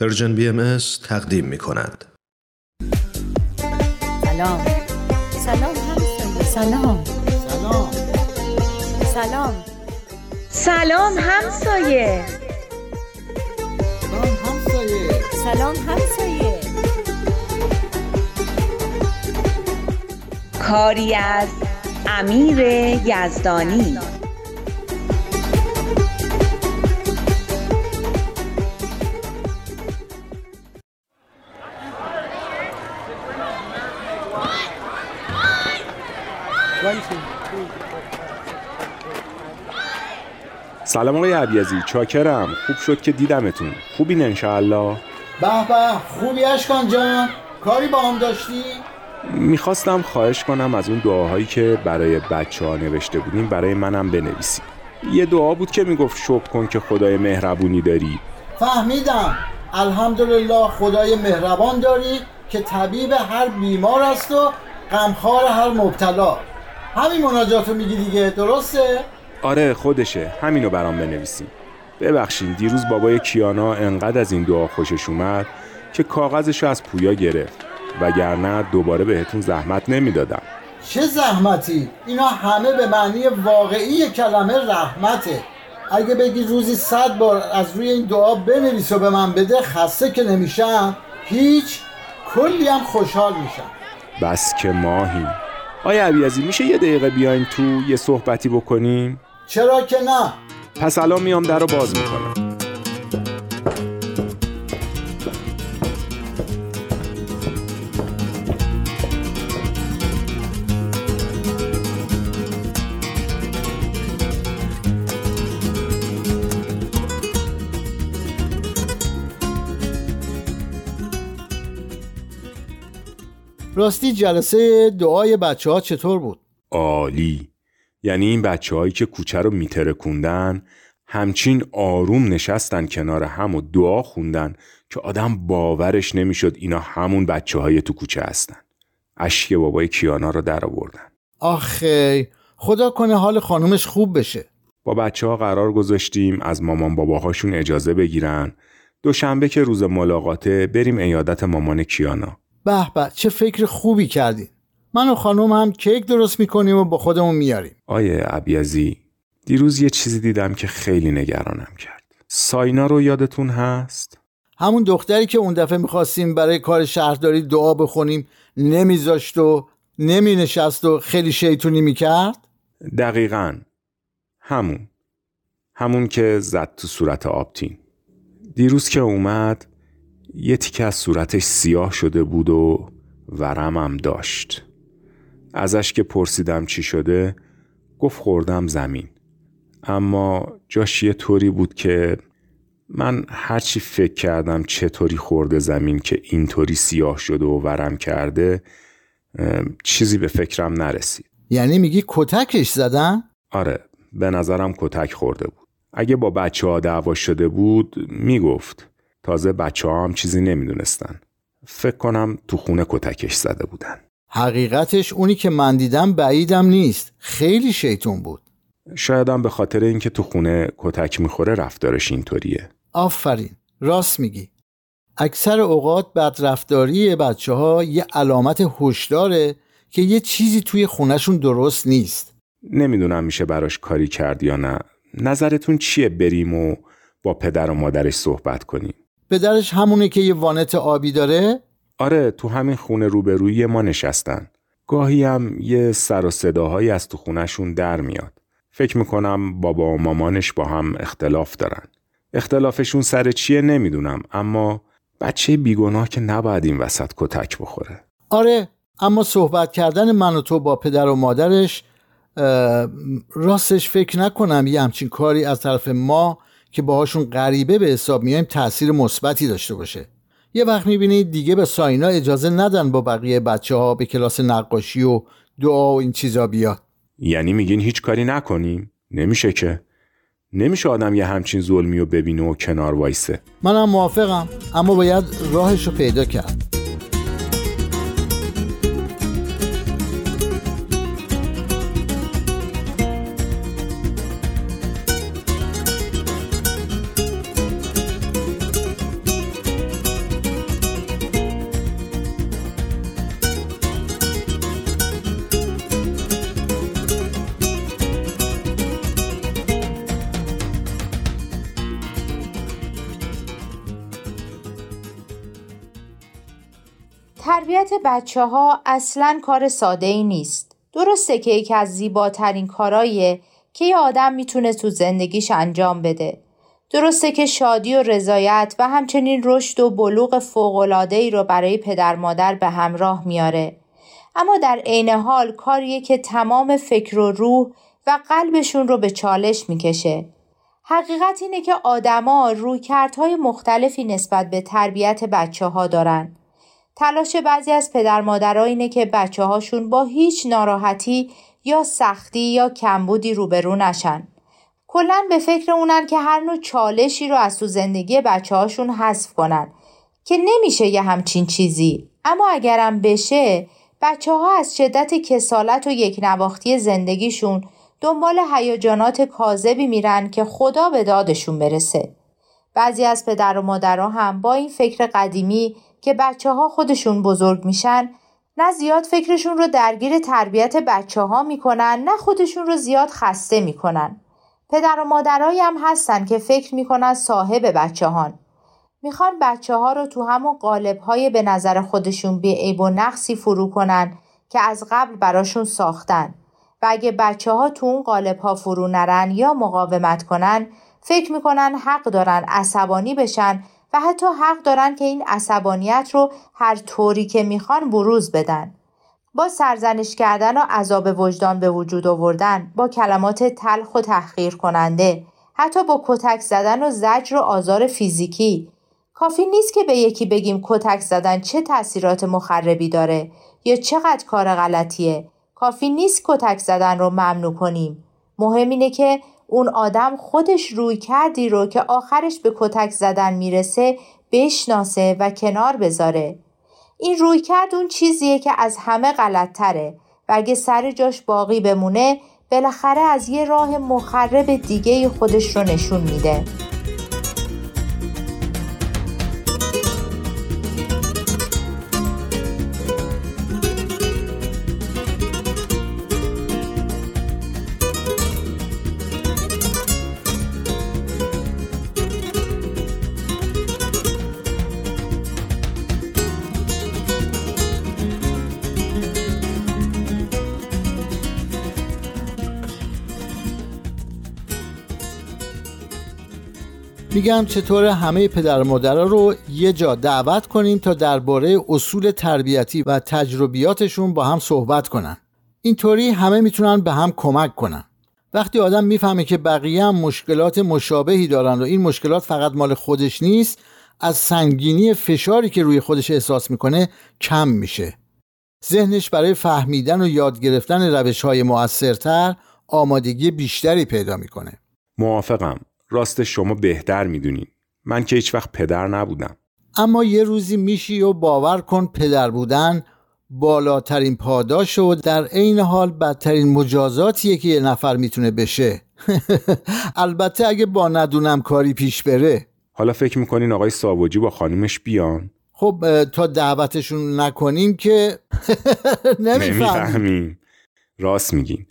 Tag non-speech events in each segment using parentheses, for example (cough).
پرژن بی ام تقدیم می کند. سلام. سلام همسایه. سلام سلام. سلام. سلام همسایه. سلام همسایه. سلام همسایه. کاری از امیر یزدانی. سلام آقای عبیزی چاکرم. خوب شد که دیدمتون. خوبین انشاءالله؟ به به خوبی اشکان جان. کاری با هم داشتی؟ می‌خواستم خواهش کنم از اون دعاهایی که برای بچه ها نوشته بودیم برای منم بنویسیم یه دعا بود که می‌گفت شکر کن که خدای مهربونی داری. فهمیدم. الحمدلله خدای مهربان داری که طبیب هر بیمار است و غمخوار هر مبتلا. همین مناجاتو میگی دیگه درسته؟ آره خودشه. همینو برام بنویسیم ببخشین دیروز بابای کیانا انقدر از این دعا خوشش اومد که کاغذشو از پویا گرفت. وگرنه دوباره بهتون زحمت نمی‌دادم. چه زحمتی؟ اینا همه به معنی واقعی کلمه رحمته. اگه بگی روزی صد بار از روی این دعا بنویس و به من بده خسته که نمیشم. هیچ کلی هم خوشحال میشم. بس که ماهیم آیا عبیزی میشه یه دقیقه بیاین تو یه صحبتی بکنیم؟ چرا که نه؟ پس الان میام در رو باز می‌کنم. راستی جلسه دعای بچه ها چطور بود؟ عالی. یعنی این بچه هایی که کوچه رو میترکوندن همچین آروم نشستن کنار هم و دعا خوندن که آدم باورش نمی‌شد اینا همون بچه های تو کوچه هستن. اشک بابای کیانا رو در آوردن. آخه خدا کنه حال خانومش خوب بشه. با بچه ها قرار گذاشتیم از مامان باباهاشون اجازه بگیرن. دوشنبه که روز ملاقاته بریم ایادت مامان کیانا. به به چه فکر خوبی کردین. من و خانوم هم کیک درست می‌کنیم و با خودمون میاریم آیه عبیزی دیروز یه چیزی دیدم که خیلی نگرانم کرد. ساینا رو یادتون هست؟ همون دختری که اون دفعه می‌خواستیم برای کار شهرداری دعا بخونیم نمیذاشت و نمینشست و خیلی شیطونی می‌کرد؟ دقیقا. همون. همون که زد تو صورت آبتین. دیروز که اومد یه تیکه از صورتش سیاه شده بود و ورمم داشت. ازش که پرسیدم چی شده گفت خوردم زمین. اما جاش یه طوری بود که من هرچی فکر کردم چطوری خورده زمین که اینطوری سیاه شده و ورم کرده چیزی به فکرم نرسید. یعنی میگی کتکش زدن؟ آره به نظرم کتک خورده بود. اگه با بچه ها دعوا شده بود می‌گفت. تازه بچه ها هم چیزی نمی‌دونستن. فکر کنم تو خونه کتکش زده بودن. حقیقتش اونی که من دیدم بعیدم نیست. خیلی شیطون بود. شایدم به خاطر اینکه تو خونه کتک می‌خوره رفتارش اینطوریه. آفرین. راست میگی. اکثر اوقات بدرفتاری بچه ها یه علامت هشداره که یه چیزی توی خونشون درست نیست. نمی‌دونم میشه براش کاری کرد یا نه. نظرتون چیه بریم و با پدر و مادرش صحبت کنیم؟ پدرش همونه که یه وانت آبی داره؟ آره تو همین خونه روبروی ما نشستن. گاهی هم یه سر و صداهایی از تو خونشون در میاد. فکر می‌کنم بابا و مامانش با هم اختلاف دارن. اختلافشون سر چیه نمی‌دونم اما بچه بیگناه که نباید این وسط کتک بخوره. آره اما صحبت کردن من و تو با پدر و مادرش راستش فکر نکنم یه همچین کاری از طرف ما که باهاشون غریبه به حساب میایم تاثیر مثبتی داشته باشه. یه وقت می‌بینید دیگه به ساینا اجازه ندن با بقیه بچه ها به کلاس نقاشی و دعا و این چیزا بیاد. یعنی میگین هیچ کاری نکنیم؟ نمیشه که. نمیشه آدم یه همچین ظلمی رو ببینه و کنار وایسه. منم موافقم اما باید راهش رو پیدا کرد. تربیت بچه ها اصلا کار ساده ای نیست. درسته که یکی از زیباترین کاراییه که یه آدم می‌تونه تو زندگیش انجام بده. درسته که شادی و رضایت و همچنین رشد و بلوغ فوق‌العاده‌ای رو برای پدر مادر به همراه میاره. اما در عین حال کاریه که تمام فکر و روح و قلبشون رو به چالش می‌کشه. حقیقت اینه که آدما رویکردهای مختلفی نسبت به تربیت بچه ها دارن. تلاش بعضی از پدر مادرها اینه که بچه هاشون با هیچ ناراحتی یا سختی یا کمبودی روبرو نشن. کلا به فکر اونن که هر نوع چالشی رو از تو زندگی بچه هاشون حذف کنن که نمیشه یه همچین چیزی اما اگرم بشه بچه ها از شدت کسالت و یک نواختی زندگیشون دنبال هیجانات کاذبی میرن که خدا به دادشون برسه. بعضی از پدر و مادرها هم با این فکر قدیمی که بچه ها خودشون بزرگ میشن نه زیاد فکرشون رو درگیر تربیت بچه ها می‌کنن نه خودشون رو زیاد خسته می‌کنن. پدر و مادرهایی هم هستن که فکر می‌کنن صاحب بچه هان. می‌خوان بچه ها رو تو همون قالب های به نظر خودشون بی عیب و نقصی فرو کنن که از قبل براشون ساختن و اگه بچه ها تو اون قالب ها فرو نرن یا مقاومت کنن فکر می‌کنن حق دارن عصبانی بشن و حتی حق دارن که این عصبانیت رو هر طوری که می‌خوان بروز بدن. با سرزنش کردن و عذاب وجدان به وجود آوردن با کلمات تلخ و تحقیر کننده حتی با کتک زدن و زجر و آزار فیزیکی. کافی نیست که به یکی بگیم کتک زدن چه تاثیرات مخربی داره یا چقدر کار غلطیه. کافی نیست کتک زدن رو ممنوع کنیم. مهم اینه که اون آدم خودش روی کردی رو که آخرش به کتک زدن می‌رسه بشناسه و کنار بذاره. این روی کرد اون چیزیه که از همه غلط تره و اگه سر جاش باقی بمونه بالاخره از یه راه مخرب دیگه خودش رو نشون میده. میگم چطور همه پدر مادرها رو یه جا دعوت کنیم تا درباره اصول تربیتی و تجربیاتشون با هم صحبت کنن. اینطوری همه می‌تونن به هم کمک کنن. وقتی آدم می‌فهمه که بقیه هم مشکلات مشابهی دارن و این مشکلات فقط مال خودش نیست از سنگینی فشاری که روی خودش احساس می‌کنه کم میشه. ذهنش برای فهمیدن و یاد گرفتن روش های مؤثرتر آمادگی بیشتری پیدا می‌کنه. موافقم. راست شما بهتر می‌دونین. من که هیچ وقت پدر نبودم. اما یه روزی میشی و باور کن پدر بودن بالاترین پاداش و در عین حال بدترین مجازاتیه که یه نفر می‌تونه بشه. (laughs) البته اگه با ندونم کاری پیش بره. حالا فکر می‌کنین آقای ساواجی با خانومش بیان؟ خب تا دعوتشون نکنیم که (laughs) نمی‌فهمیم راست میگین.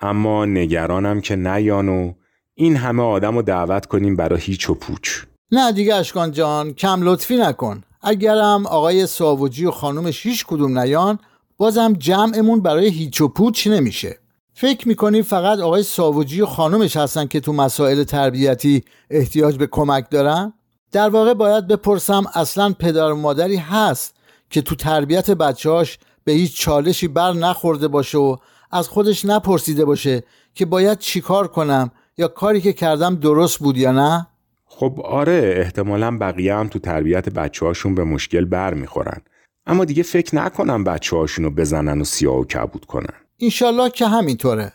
اما نگرانم که نیان و این همه آدم رو دعوت کنیم برای هیچ و پوچ. نه دیگه اشکان جان کم لطفی نکن. اگرم آقای ساوجی و خانومش هیچ کدوم نیان بازم جمعمون برای هیچ و پوچ نمیشه. فکر می‌کنی فقط آقای ساوجی و خانومش هستن که تو مسائل تربیتی احتیاج به کمک دارن؟ در واقع باید بپرسم اصلا پدر و مادری هست که تو تربیت بچهاش به هیچ چالشی بر نخورده باشه و از خودش نپرسیده باشه که باید چیکار کنم یا کاری که کردم درست بود یا نه؟ خب آره احتمالا بقیه هم تو تربیت بچه هاشون به مشکل بر می‌خورن. اما دیگه فکر نکنم بچه هاشون رو بزنن و سیاه و کبود کنن. اینشالله که همینطوره.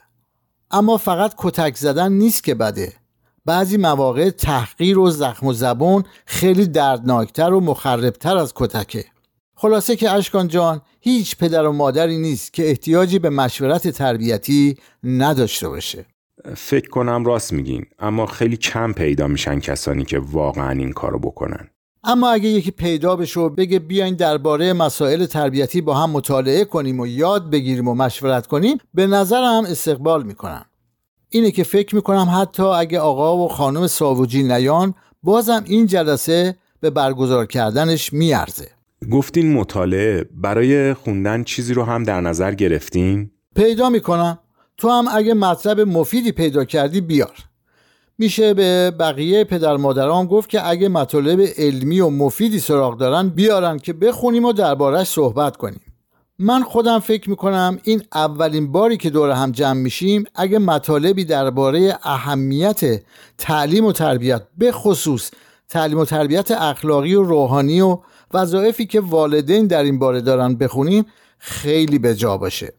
اما فقط کتک زدن نیست که بده. بعضی مواقع تحقیر و زخم و زبون خیلی دردناکتر و مخربتر از کتکه. خلاصه که اشکان جان هیچ پدر و مادری نیست که احتیاجی به مشورت تربیتی نداشته باشه. فکر کنم راست میگین اما خیلی کم پیدا میشن کسانی که واقعا این کارو بکنن. اما اگه یکی پیدا بشه و بگه بیاین درباره مسائل تربیتی با هم مطالعه کنیم و یاد بگیریم و مشورت کنیم به نظرم استقبال می‌کنم اینه که فکر می‌کنم حتی اگه آقا و خانم ساوجی نیان بازم این جلسه به برگزار کردنش میارزه. گفتین مطالعه برای خوندن چیزی رو هم در نظر گرفتین؟ پیدا می‌کنم. تو هم اگه مطلب مفیدی پیدا کردی بیار. میشه به بقیه پدر مادرام گفت که اگه مطالب علمی و مفیدی سراغ دارن بیارن که بخونیم و دربارش صحبت کنیم. من خودم فکر می‌کنم این اولین باری که دور هم جمع میشیم اگه مطالبی درباره اهمیت تعلیم و تربیت به خصوص تعلیم و تربیت اخلاقی و روحانی و وظایفی که والدین در این باره دارن بخونیم خیلی به جا باشه.